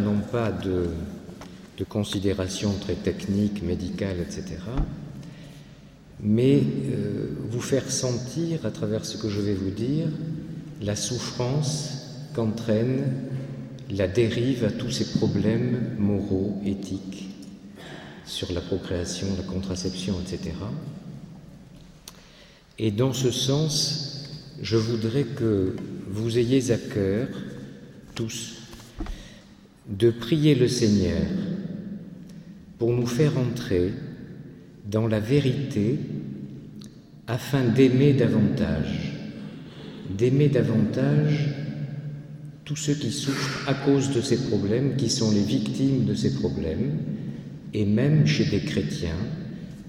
non pas de, de considérations très techniques, médicales, etc., mais euh, vous faire sentir, à travers ce que je vais vous dire, la souffrance qu'entraîne la dérive à tous ces problèmes moraux, éthiques, sur la procréation, la contraception, etc. Et dans ce sens, je voudrais que vous ayez à cœur, tous, de prier le Seigneur pour nous faire entrer dans la vérité afin d'aimer davantage, d'aimer davantage tous ceux qui souffrent à cause de ces problèmes, qui sont les victimes de ces problèmes, et même chez des chrétiens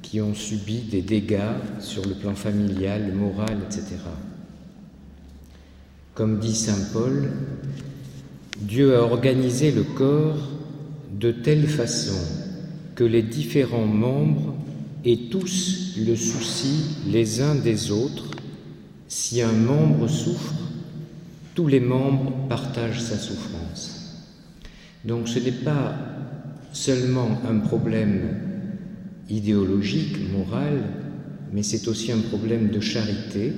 qui ont subi des dégâts sur le plan familial, moral, etc. Comme dit Saint Paul, Dieu a organisé le corps de telle façon que les différents membres aient tous le souci les uns des autres. Si un membre souffre, tous les membres partagent sa souffrance. Donc ce n'est pas seulement un problème idéologique, moral, mais c'est aussi un problème de charité.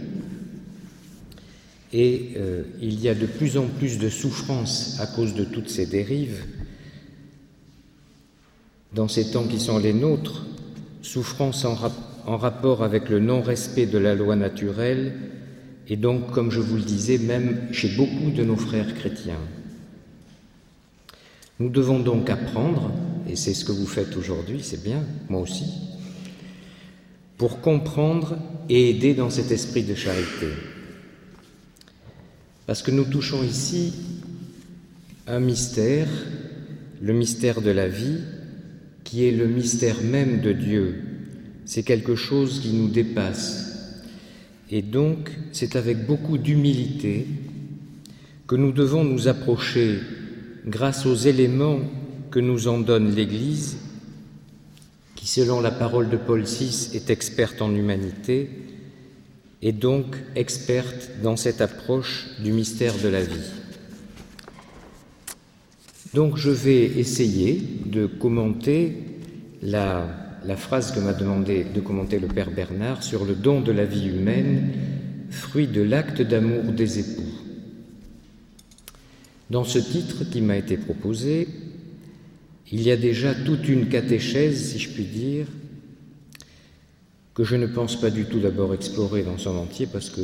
Et euh, il y a de plus en plus de souffrance à cause de toutes ces dérives. Dans ces temps qui sont les nôtres, souffrance en, en rapport avec le non-respect de la loi naturelle, et donc, comme je vous le disais, même chez beaucoup de nos frères chrétiens. Nous devons donc apprendre, et c'est ce que vous faites aujourd'hui, c'est bien, moi aussi, pour comprendre et aider dans cet esprit de charité. Parce que nous touchons ici un mystère, le mystère de la vie, qui est le mystère même de Dieu. C'est quelque chose qui nous dépasse, et donc, c'est avec beaucoup d'humilité que nous devons nous approcher, grâce aux éléments que nous en donne l'Église, qui, selon la parole de Paul VI, est experte en humanité, et donc experte dans cette approche du mystère de la vie. Donc je vais essayer de commenter la la phrase que m'a demandé de commenter le Père Bernard sur le don de la vie humaine, fruit de l'acte d'amour des époux. Dans ce titre qui m'a été proposé, il y a déjà toute une catéchèse, si je puis dire, que je ne pense pas du tout d'abord explorer dans son entier parce que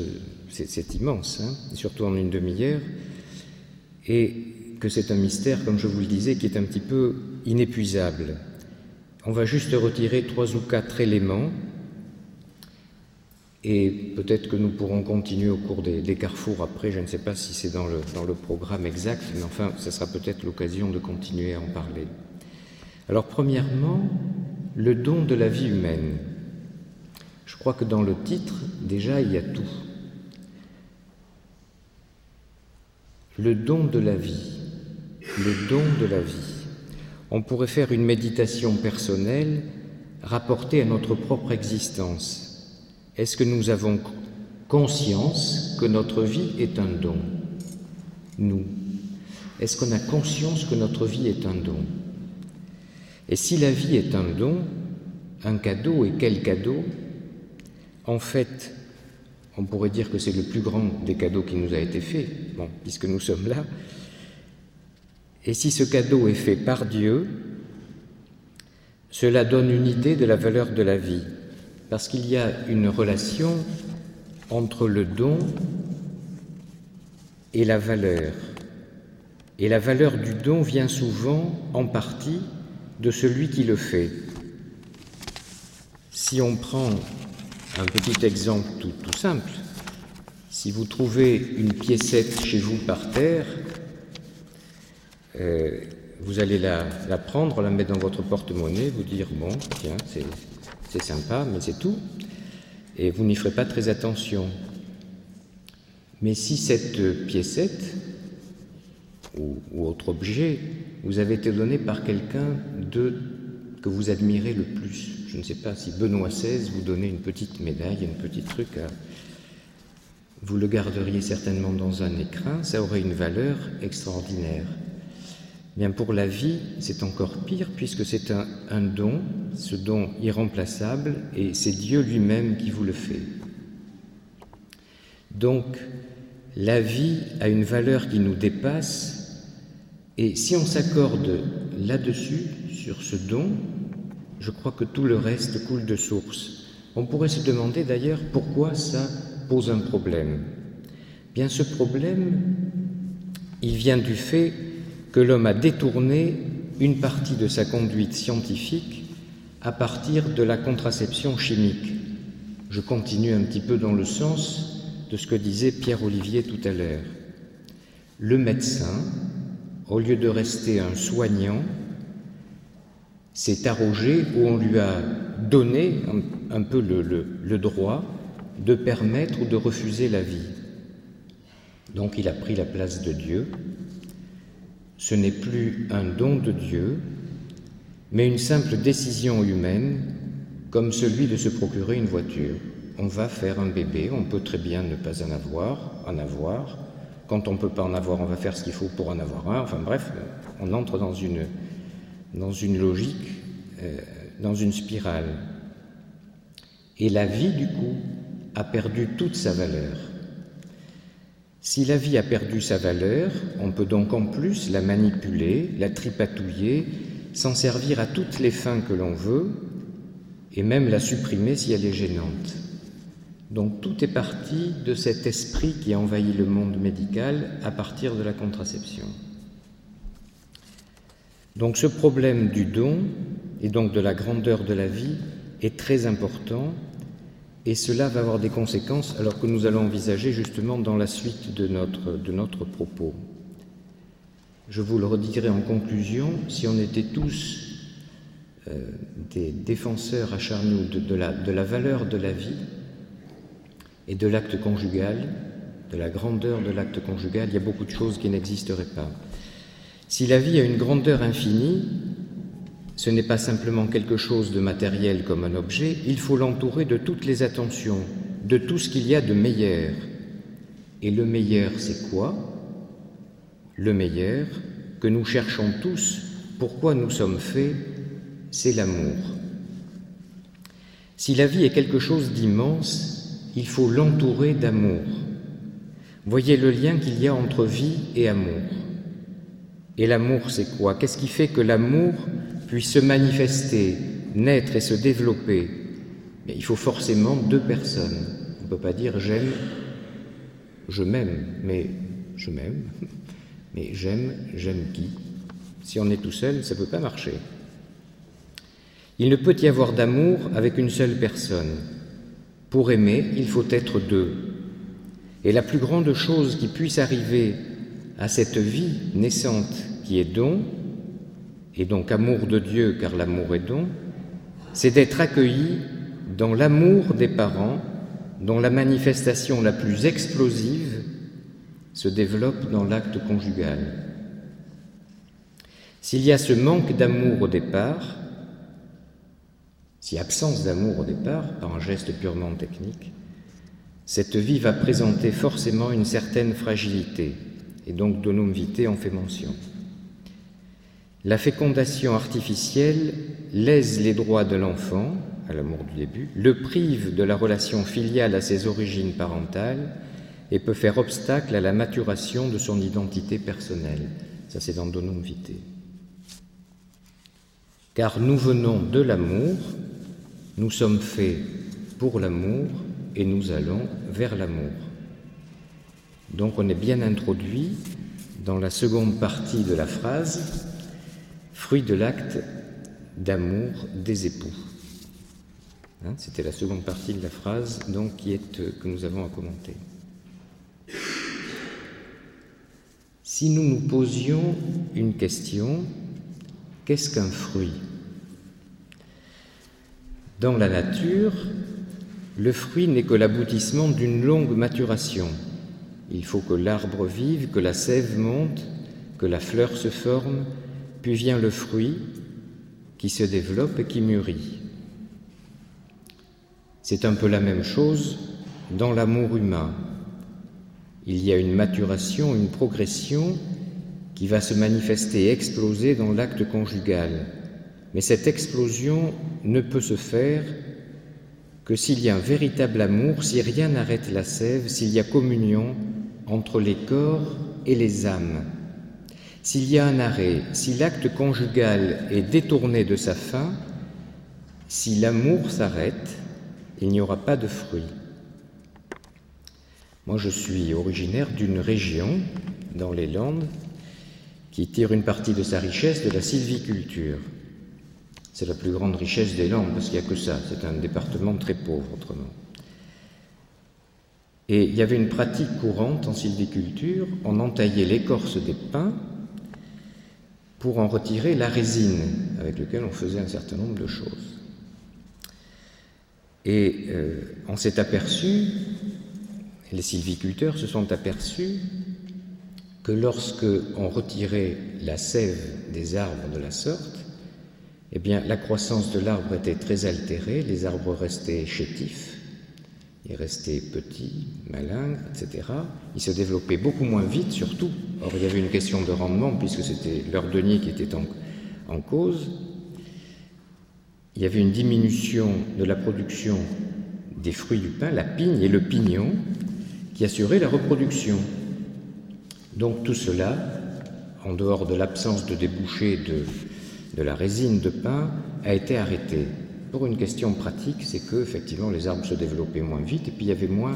c'est immense, hein, surtout en une demi-heure, et que c'est un mystère, comme je vous le disais, qui est un petit peu inépuisable. On va juste retirer trois ou quatre éléments et peut-être que nous pourrons continuer au cours des, carrefours après. Je ne sais pas si c'est dans le, dans le programme exact, mais enfin, ce sera peut-être l'occasion de continuer à en parler. Alors, premièrement, le don de la vie humaine. Je crois que dans le titre, déjà, il y a tout. Le don de la vie. Le don de la vie on pourrait faire une méditation personnelle rapportée à notre propre existence. Est-ce que nous avons conscience que notre vie est un don? Nous. Est-ce qu'on a conscience que notre vie est un don? Et si la vie est un don, un cadeau, et quel cadeau? En fait, on pourrait dire que c'est le plus grand des cadeaux qui nous a été fait, puisque nous sommes là, et si ce cadeau est fait par Dieu, cela donne une idée de la valeur de la vie, parce qu'il y a une relation entre le don et la valeur. Et la valeur du don vient souvent en partie de celui qui le fait. Si on prend un petit exemple tout, simple, si vous trouvez une piécette chez vous par terre, euh, vous allez la, prendre, la mettre dans votre porte-monnaie, vous dire bon, tiens, c'est sympa, mais c'est tout. Et vous n'y ferez pas très attention. Mais si cette piécette ou, ou, autre objet vous avait été donné par quelqu'un de que vous admirez le plus, je ne sais pas si Benoît XVI vous donnait une petite médaille, un petit truc, vous le garderiez certainement dans un écrin, ça aurait une valeur extraordinaire. Bien pour la vie, c'est encore pire puisque c'est un don, ce don irremplaçable, et c'est Dieu lui-même qui vous le fait. Donc, la vie a une valeur qui nous dépasse, et si on s'accorde là-dessus, sur ce don, je crois que tout le reste coule de source. On pourrait se demander d'ailleurs pourquoi ça pose un problème. Bien, ce problème, il vient du fait que l'homme a détourné une partie de sa conduite scientifique à partir de la contraception chimique. Je continue un petit peu dans le sens de ce que disait Pierre-Olivier tout à l'heure. Le médecin, au lieu de rester un soignant, s'est arrogé ou on lui a donné un, peu le, le droit de permettre ou de refuser la vie. Donc il a pris la place de Dieu. Ce n'est plus un don de Dieu, mais une simple décision humaine, comme celui de se procurer une voiture. On va faire un bébé, on peut très bien ne pas en avoir, en avoir. Quand on ne peut pas en avoir, on va faire ce qu'il faut pour en avoir un. Enfin bref, on entre dans une, dans une logique, euh, dans une spirale. Et la vie, du coup, a perdu toute sa valeur. Si la vie a perdu sa valeur, on peut donc en plus la manipuler, la tripatouiller, s'en servir à toutes les fins que l'on veut, et même la supprimer si elle est gênante. Donc tout est parti de cet esprit qui a envahi le monde médical à partir de la contraception. Donc ce problème du don et donc de la grandeur de la vie est très important et cela va avoir des conséquences alors que nous allons envisager justement dans la suite de notre, propos. Je vous le redirai en conclusion, si on était tous euh, des défenseurs acharnés de la valeur de la vie et de l'acte conjugal, de la grandeur de l'acte conjugal, il y a beaucoup de choses qui n'existeraient pas. Si la vie a une grandeur infinie, ce n'est pas simplement quelque chose de matériel comme un objet, il faut l'entourer de toutes les attentions, de tout ce qu'il y a de meilleur. Et le meilleur, c'est quoi? Le meilleur, que nous cherchons tous, pourquoi nous sommes faits, c'est l'amour. Si la vie est quelque chose d'immense, il faut l'entourer d'amour. Voyez le lien qu'il y a entre vie et amour. Et l'amour, c'est quoi? Qu'est-ce qui fait que l'amour puisse se manifester, naître et se développer, il faut forcément deux personnes. On ne peut pas dire j'aime, je m'aime, mais je m'aime, mais j'aime, j'aime qui? Si on est tout seul, ça ne peut pas marcher. Il ne peut y avoir d'amour avec une seule personne. Pour aimer, il faut être deux. Et la plus grande chose qui puisse arriver à cette vie naissante qui est don, et donc amour de Dieu, car l'amour est don, c'est d'être accueilli dans l'amour des parents, dont la manifestation la plus explosive se développe dans l'acte conjugal. S'il y a ce manque d'amour au départ, si absence d'amour au départ, par un geste purement technique, cette vie va présenter forcément une certaine fragilité, et donc Donum Vitae en fait mention. La fécondation artificielle lèse les droits de l'enfant, à l'amour du début, le prive de la relation filiale à ses origines parentales et peut faire obstacle à la maturation de son identité personnelle. Ça, c'est dans Donum Vitae. Car nous venons de l'amour, nous sommes faits pour l'amour et nous allons vers l'amour. Donc on est bien introduit dans la seconde partie de la phrase fruit de l'acte d'amour des époux. Hein, c'était la seconde partie de la phrase donc, qui est, euh, que nous avons à commenter. Si nous nous posions une question, qu'est-ce qu'un fruit? Dans la nature, le fruit n'est que l'aboutissement d'une longue maturation. Il faut que l'arbre vive, que la sève monte, que la fleur se forme, puis vient le fruit qui se développe et qui mûrit. C'est un peu la même chose dans l'amour humain. Il y a une maturation, une progression qui va se manifester exploser dans l'acte conjugal. Mais cette explosion ne peut se faire que s'il y a un véritable amour, si rien n'arrête la sève, s'il y a communion entre les corps et les âmes. S'il y a un arrêt, si l'acte conjugal est détourné de sa fin, si l'amour s'arrête, il n'y aura pas de fruit. Moi, je suis originaire d'une région dans les Landes qui tire une partie de sa richesse de la sylviculture. C'est la plus grande richesse des Landes parce qu'il n'y a que ça. C'est un département très pauvre autrement. Et il y avait une pratique courante en sylviculture. On entaillait l'écorce des pins pour en retirer la résine avec laquelle on faisait un certain nombre de choses. Et euh, on s'est aperçu, les sylviculteurs se sont aperçus que lorsque on retirait la sève des arbres de la sorte, eh bien, la croissance de l'arbre était très altérée, les arbres restaient chétifs, ils restaient petits, malingres, etc. Ils se développaient beaucoup moins vite, surtout. Or, il y avait une question de rendement, puisque c'était leur denier qui était en, en cause. Il y avait une diminution de la production des fruits du pain, la pigne et le pignon, qui assuraient la reproduction. Donc tout cela, en dehors de l'absence de débouché de, de la résine de pin, a été arrêté. Pour une question pratique, c'est que effectivement les arbres se développaient moins vite et puis il y avait moins,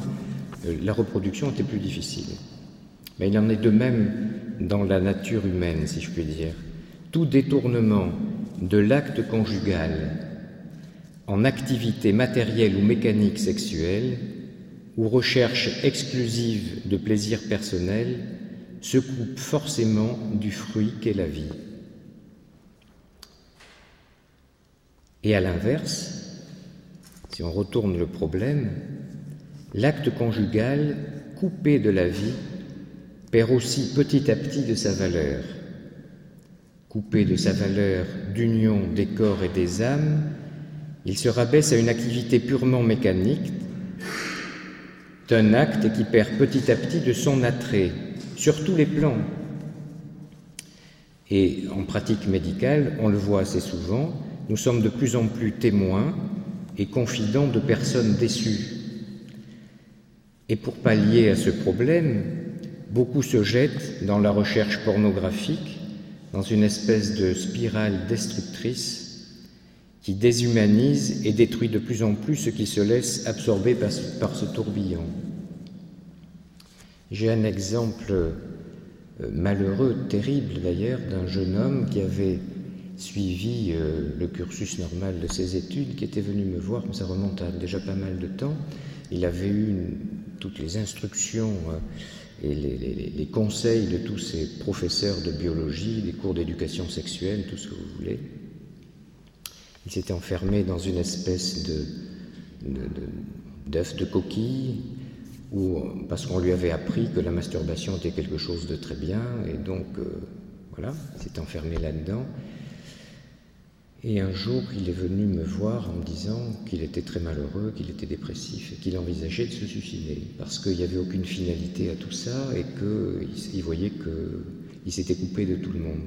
euh, la reproduction était plus difficile. Mais il en est de même dans la nature humaine, si je puis dire. Tout détournement de l'acte conjugal en activité matérielle ou mécanique sexuelle ou recherche exclusive de plaisir personnel se coupe forcément du fruit qu'est la vie. Et à l'inverse, si on retourne le problème, l'acte conjugal coupé de la vie perd aussi petit à petit de sa valeur. Coupé de sa valeur d'union des corps et des âmes, il se rabaisse à une activité purement mécanique, d'un acte qui perd petit à petit de son attrait sur tous les plans. Et en pratique médicale, on le voit assez souvent, nous sommes de plus en plus témoins et confidents de personnes déçues. Et pour pallier à ce problème, beaucoup se jettent dans la recherche pornographique, dans une espèce de spirale destructrice qui déshumanise et détruit de plus en plus ce qui se laisse absorber par, ce tourbillon. J'ai un exemple euh, malheureux, terrible d'ailleurs, d'un jeune homme qui avait suivi euh, le cursus normal de ses études, qui était venu me voir, mais ça remonte à déjà pas mal de temps. Il avait eu toutes les instructions euh, et les, conseils de tous ses professeurs de biologie, des cours d'éducation sexuelle, tout ce que vous voulez. Il s'était enfermé dans une espèce de, d'œuf de, coquille, où, parce qu'on lui avait appris que la masturbation était quelque chose de très bien, et donc euh, voilà, il s'est enfermé là-dedans. Et un jour, il est venu me voir en me disant qu'il était très malheureux, qu'il était dépressif et qu'il envisageait de se suicider parce qu'il n'y avait aucune finalité à tout ça et qu'il voyait qu'il s'était coupé de tout le monde.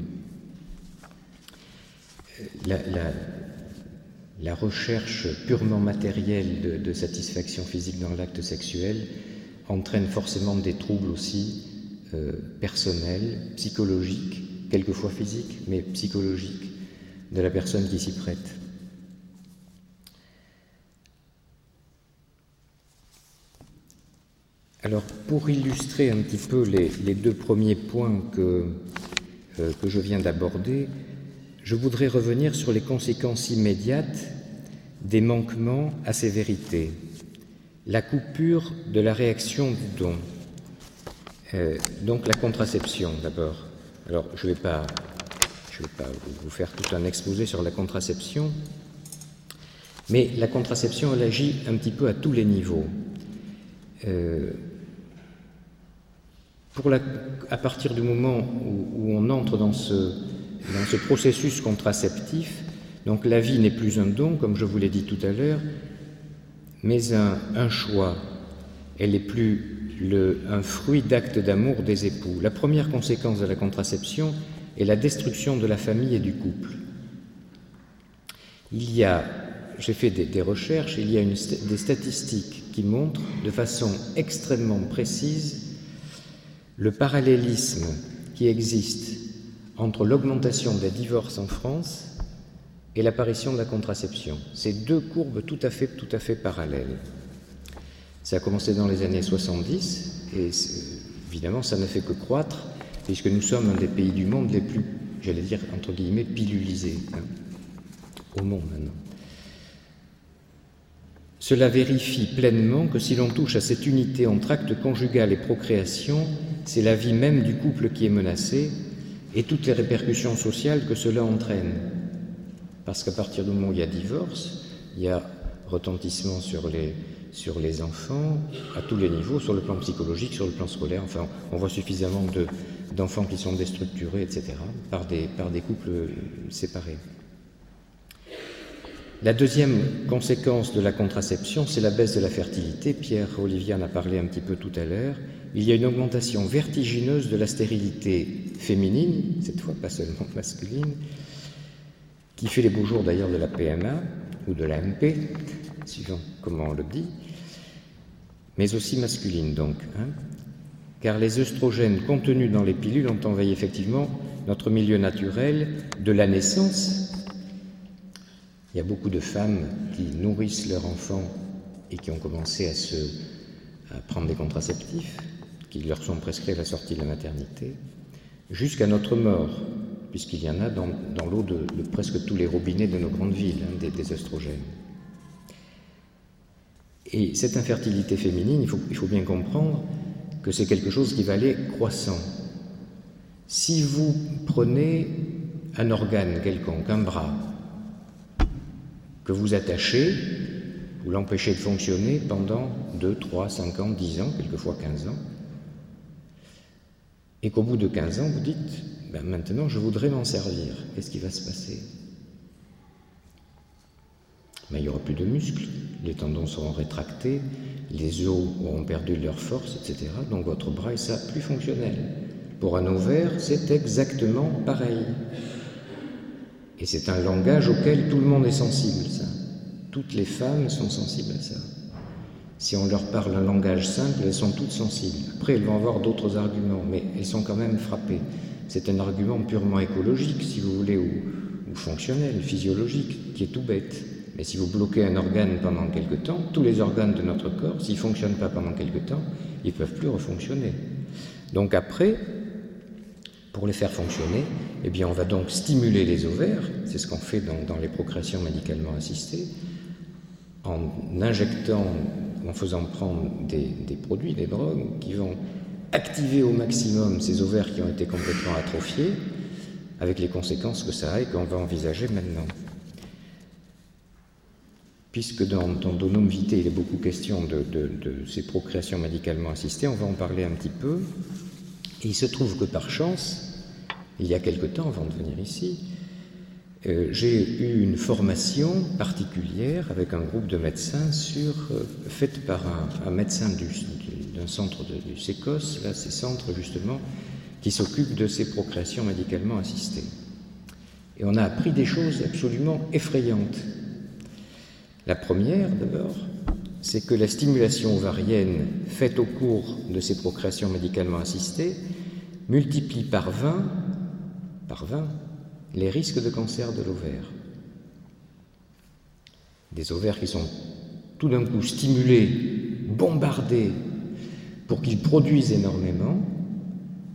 La, la, recherche purement matérielle de, satisfaction physique dans l'acte sexuel entraîne forcément des troubles aussi euh, personnels, psychologiques, quelquefois physiques, mais psychologiques de la personne qui s'y prête. Alors, pour illustrer un petit peu les, deux premiers points que, euh, que je viens d'aborder, je voudrais revenir sur les conséquences immédiates des manquements à ces vérités. La coupure de la réaction du don. Euh, donc la contraception d'abord. Alors, je ne vais pas je ne vais pas vous faire tout un exposé sur la contraception, mais la contraception, elle agit un petit peu à tous les niveaux. Euh, pour à partir du moment où, on entre dans ce, processus contraceptif, donc la vie n'est plus un don, comme je vous l'ai dit tout à l'heure, mais un, choix. Elle est plus un fruit d'actes d'amour des époux. La première conséquence de la contraception est la destruction de la famille et du couple. Il y a, j'ai fait des, recherches, il y a des statistiques qui montrent de façon extrêmement précise le parallélisme qui existe entre l'augmentation des divorces en France et l'apparition de la contraception. C'est deux courbes tout à fait, tout à fait parallèles. Ça a commencé dans les années 70 et évidemment ça ne fait que croître puisque nous sommes un des pays du monde les plus, j'allais dire entre guillemets, pilulisés hein, au monde maintenant. Cela vérifie pleinement que si l'on touche à cette unité entre acte conjugal et procréation, c'est la vie même du couple qui est menacée et toutes les répercussions sociales que cela entraîne. Parce qu'à partir du moment où il y a divorce, il y a retentissement sur les, sur les enfants à tous les niveaux, sur le plan psychologique, sur le plan scolaire. Enfin, on voit suffisamment d'enfants qui sont déstructurés, etc., par des, couples séparés. La deuxième conséquence de la contraception, c'est la baisse de la fertilité. Pierre Olivier en a parlé un petit peu tout à l'heure. Il y a une augmentation vertigineuse de la stérilité féminine, cette fois pas seulement masculine, qui fait les beaux jours d'ailleurs de la PMA ou de la MP, suivant comment on le dit, mais aussi masculine donc, hein. Car les œstrogènes contenus dans les pilules ont envahi effectivement notre milieu naturel de la naissance. Il y a beaucoup de femmes qui nourrissent leurs enfants et qui ont commencé à se prendre des contraceptifs qui leur sont prescrits à la sortie de la maternité, jusqu'à notre mort, puisqu'il y en a dans, l'eau de, presque tous les robinets de nos grandes villes, hein, des, oestrogènes. Et cette infertilité féminine, il faut bien comprendre que c'est quelque chose qui va aller croissant. Si vous prenez un organe quelconque, un bras, que vous attachez, vous l'empêchez de fonctionner pendant 2, 3, 5 ans, 10 ans, quelquefois 15 ans, et qu'au bout de 15 ans, vous dites, ben maintenant je voudrais m'en servir, qu'est-ce qui va se passer? Ben, Il n'y aura plus de muscles, les tendons seront rétractés, les os auront perdu leur force, etc. Donc votre bras est ça plus fonctionnel. Pour un ovaire, c'est exactement pareil. Et c'est un langage auquel tout le monde est sensible, ça. Toutes les femmes sont sensibles à ça. Si on leur parle un langage simple, elles sont toutes sensibles. Après, elles vont avoir d'autres arguments, mais elles sont quand même frappées. C'est un argument purement écologique, si vous voulez, ou, fonctionnel, physiologique, qui est tout bête. Mais si vous bloquez un organe pendant quelque temps, tous les organes de notre corps, s'ils ne fonctionnent pas pendant quelque temps, ils ne peuvent plus refonctionner. Donc après, pour les faire fonctionner, eh bien, on va donc stimuler les ovaires, c'est ce qu'on fait dans, les procréations médicalement assistées, en injectant, en faisant prendre des, des, produits, des drogues, qui vont activer au maximum ces ovaires qui ont été complètement atrophiés, avec les conséquences que ça a et qu'on va envisager maintenant. Puisque dans, dans Donum Vitae, il est beaucoup question de, ces procréations médicalement assistées, on va en parler un petit peu. Il se trouve que par chance, il y a quelque temps, avant de venir ici, euh, j'ai eu une formation particulière avec un groupe de médecins sur, euh, faite par un, médecin d'un centre du SECOS, là, ces centres justement qui s'occupent de ces procréations médicalement assistées. Et on a appris des choses absolument effrayantes. La première, d'abord, c'est que la stimulation ovarienne faite au cours de ces procréations médicalement assistées multiplie par 20, par 20 les risques de cancer de l'ovaire. Des ovaires qui sont tout d'un coup stimulés, bombardés pour qu'ils produisent énormément,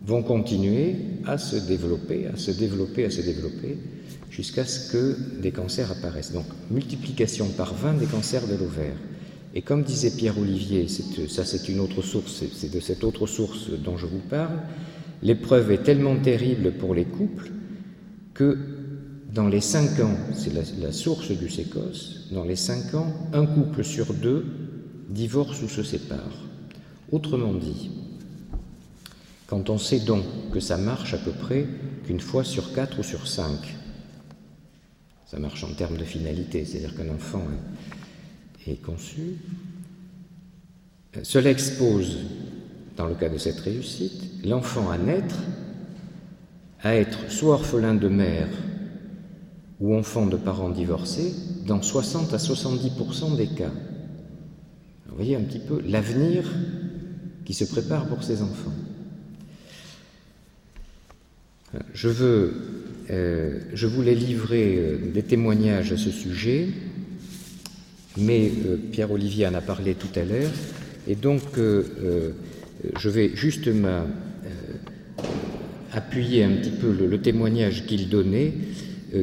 vont continuer à se développer, à se développer, à se développer, jusqu'à ce que des cancers apparaissent. Donc multiplication par 20 des cancers de l'ovaire. Et comme disait Pierre Olivier, ça c'est une autre source, c'est de cette autre source dont je vous parle, l'épreuve est tellement terrible pour les couples que dans les cinq ans, c'est la, source du sécos, dans les cinq ans, un couple sur deux divorce ou se sépare. Autrement dit, quand on sait donc que ça marche à peu près qu'une fois sur quatre ou sur cinq, ça marche en termes de finalité, c'est-à-dire qu'un enfant est conçu, cela expose dans le cas de cette réussite, l'enfant à naître, à être soit orphelin de mère ou enfant de parents divorcés dans 60 à 70% des cas. Vous voyez un petit peu l'avenir qui se prépare pour ces enfants. Je veux, euh, je voulais livrer euh, des témoignages à ce sujet, mais euh, Pierre-Olivier en a parlé tout à l'heure, et donc je vais juste appuyer un petit peu le, témoignage qu'il donnait,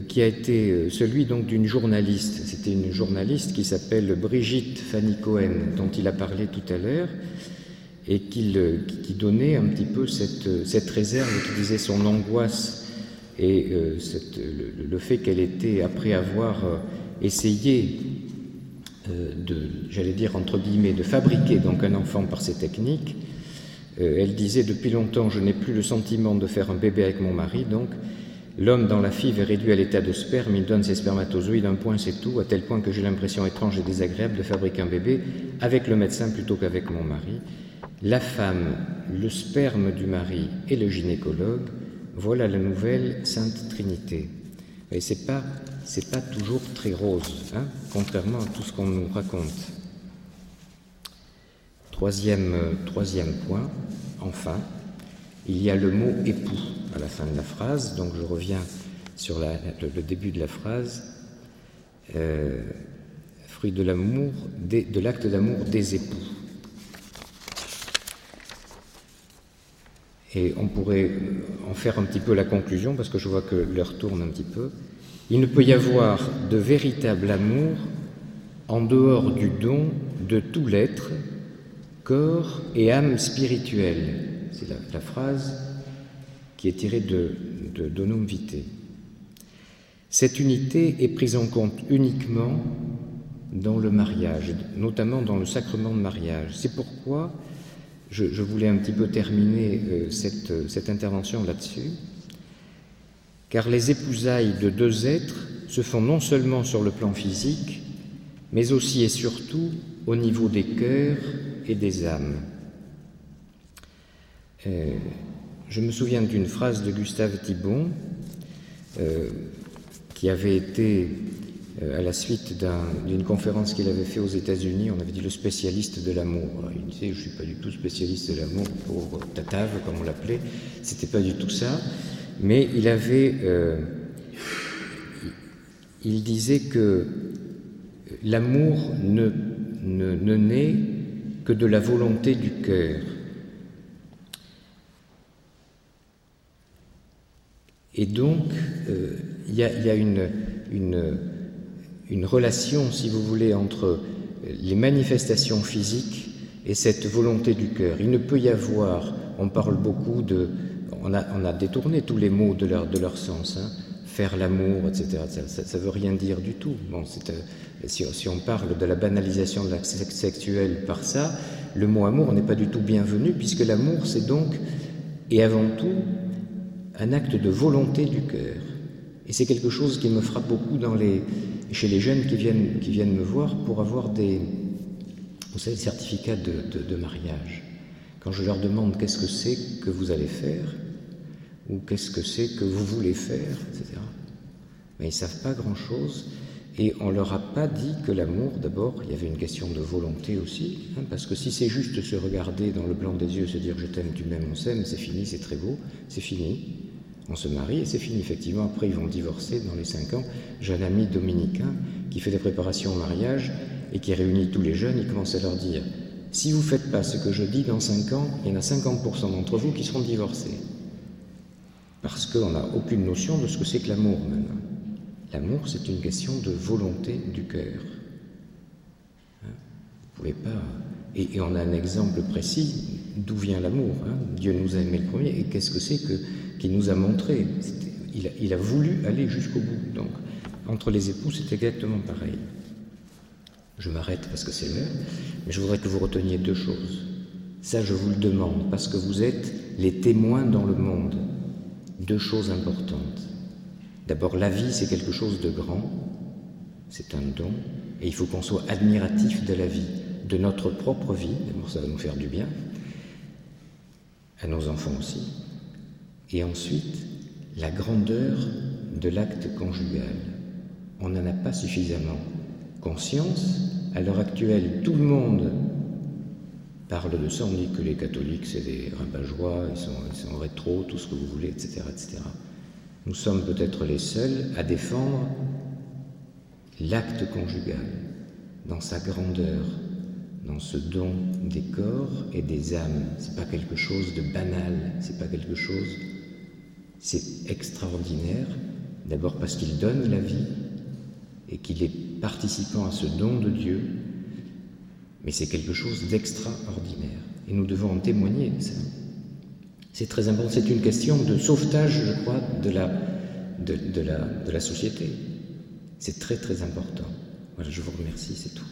qui a été celui donc d'une journaliste. C'était une journaliste qui s'appelle Brigitte Fanny Cohen, dont il a parlé tout à l'heure et qui, donnait un petit peu cette, réserve, qui disait son angoisse et euh, le, fait qu'elle était, après avoir euh, essayé euh, de, j'allais dire entre guillemets, de fabriquer donc un enfant par ces techniques, elle disait depuis longtemps je n'ai plus le sentiment de faire un bébé avec mon mari, donc l'homme dans la FIV est réduit à l'état de sperme, il donne ses spermatozoïdes, un point c'est tout, à tel point que j'ai l'impression étrange et désagréable de fabriquer un bébé avec le médecin plutôt qu'avec mon mari. La femme, le sperme du mari et le gynécologue, voilà la nouvelle Sainte Trinité. Et c'est pas, pas toujours très rose, hein, contrairement à tout ce qu'on nous raconte. Troisième, troisième point, enfin, il y a le mot époux à la fin de la phrase, donc je reviens sur le, début de la phrase. Euh, fruit de l'amour, de l'acte d'amour des époux. Et on pourrait en faire un petit peu la conclusion, parce que je vois que l'heure tourne un petit peu. Il ne peut y avoir de véritable amour en dehors du don de tout l'être, corps et âme spirituelle. C'est la, phrase qui est tirée de, de Donum Vitae. Cette unité est prise en compte uniquement dans le mariage, notamment dans le sacrement de mariage. C'est pourquoi je, voulais un petit peu terminer euh, cette, cette intervention là-dessus, car les épousailles de deux êtres se font non seulement sur le plan physique, mais aussi et surtout au niveau des cœurs et des âmes. Euh, je me souviens d'une phrase de Gustave Thibon euh, qui avait été euh, à la suite d'une conférence qu'il avait fait aux États-Unis, on avait dit le spécialiste de l'amour. Il disait, je ne suis pas du tout spécialiste de l'amour pour Tatave, comme on l'appelait, c'était pas du tout ça, mais il avait, euh, il disait que l'amour ne, naît que de la volonté du cœur. Et donc, euh, il y, a une une relation, si vous voulez, entre les manifestations physiques et cette volonté du cœur. Il ne peut y avoir, on parle beaucoup de, on a, on a détourné tous les mots de leur, sens, hein, faire l'amour, etc. Ça ne veut rien dire du tout. Bon, euh, si, si, on parle de la banalisation de l'acte sexuel par ça, le mot amour n'est pas du tout bienvenu, puisque l'amour, c'est donc, et avant tout, un acte de volonté du cœur. Et c'est quelque chose qui me frappe beaucoup chez les jeunes qui viennent, me voir pour avoir des, certificats de, mariage. Quand je leur demande qu'est-ce que c'est que vous allez faire, ou qu'est-ce que c'est que vous voulez faire, etc. Mais ils ne savent pas grand-chose. Et on ne leur a pas dit que l'amour, d'abord, il y avait une question de volonté aussi, hein, parce que si c'est juste se regarder dans le blanc des yeux, se dire je t'aime, tu m'aimes, on s'aime, c'est fini, c'est très beau, c'est fini on se marie et c'est fini. Effectivement, après, ils vont divorcer dans les cinq ans. J'ai un ami dominicain qui fait des préparations au mariage et qui réunit tous les jeunes. Il commence à leur dire Si vous ne faites pas ce que je dis dans cinq ans, il y en a 50% d'entre vous qui seront divorcés. Parce qu'on n'a aucune notion de ce que c'est que l'amour maintenant. L'amour, c'est une question de volonté du cœur. Hein? Vous pouvez pas. Et, on a un exemple précis d'où vient l'amour. Hein Dieu nous a aimé le premier. Et qu'est-ce que c'est que qui nous a montré. Il a, voulu aller jusqu'au bout. Donc, entre les époux, c'est exactement pareil. Je m'arrête parce que c'est l'heure, mais je voudrais que vous reteniez deux choses. Ça, je vous le demande, parce que vous êtes les témoins dans le monde. Deux choses importantes. D'abord, la vie, c'est quelque chose de grand, c'est un don, et il faut qu'on soit admiratif de la vie, de notre propre vie, d'abord ça va nous faire du bien, à nos enfants aussi. Et ensuite, la grandeur de l'acte conjugal. On n'en a pas suffisamment conscience. À l'heure actuelle, tout le monde parle de ça. On dit que les catholiques, c'est des rabat-joie, ils sont, ils sont rétro, tout ce que vous voulez, etc. etc. Nous sommes peut-être les seuls à défendre l'acte conjugal dans sa grandeur, dans ce don des corps et des âmes. C'est pas quelque chose de banal, c'est pas quelque chose. C'est extraordinaire, d'abord parce qu'il donne la vie et qu'il est participant à ce don de Dieu, mais c'est quelque chose d'extraordinaire et nous devons en témoigner de ça. C'est très important, c'est une question de sauvetage, je crois, de la, de, la, de la société. C'est très très important. Voilà, je vous remercie, c'est tout.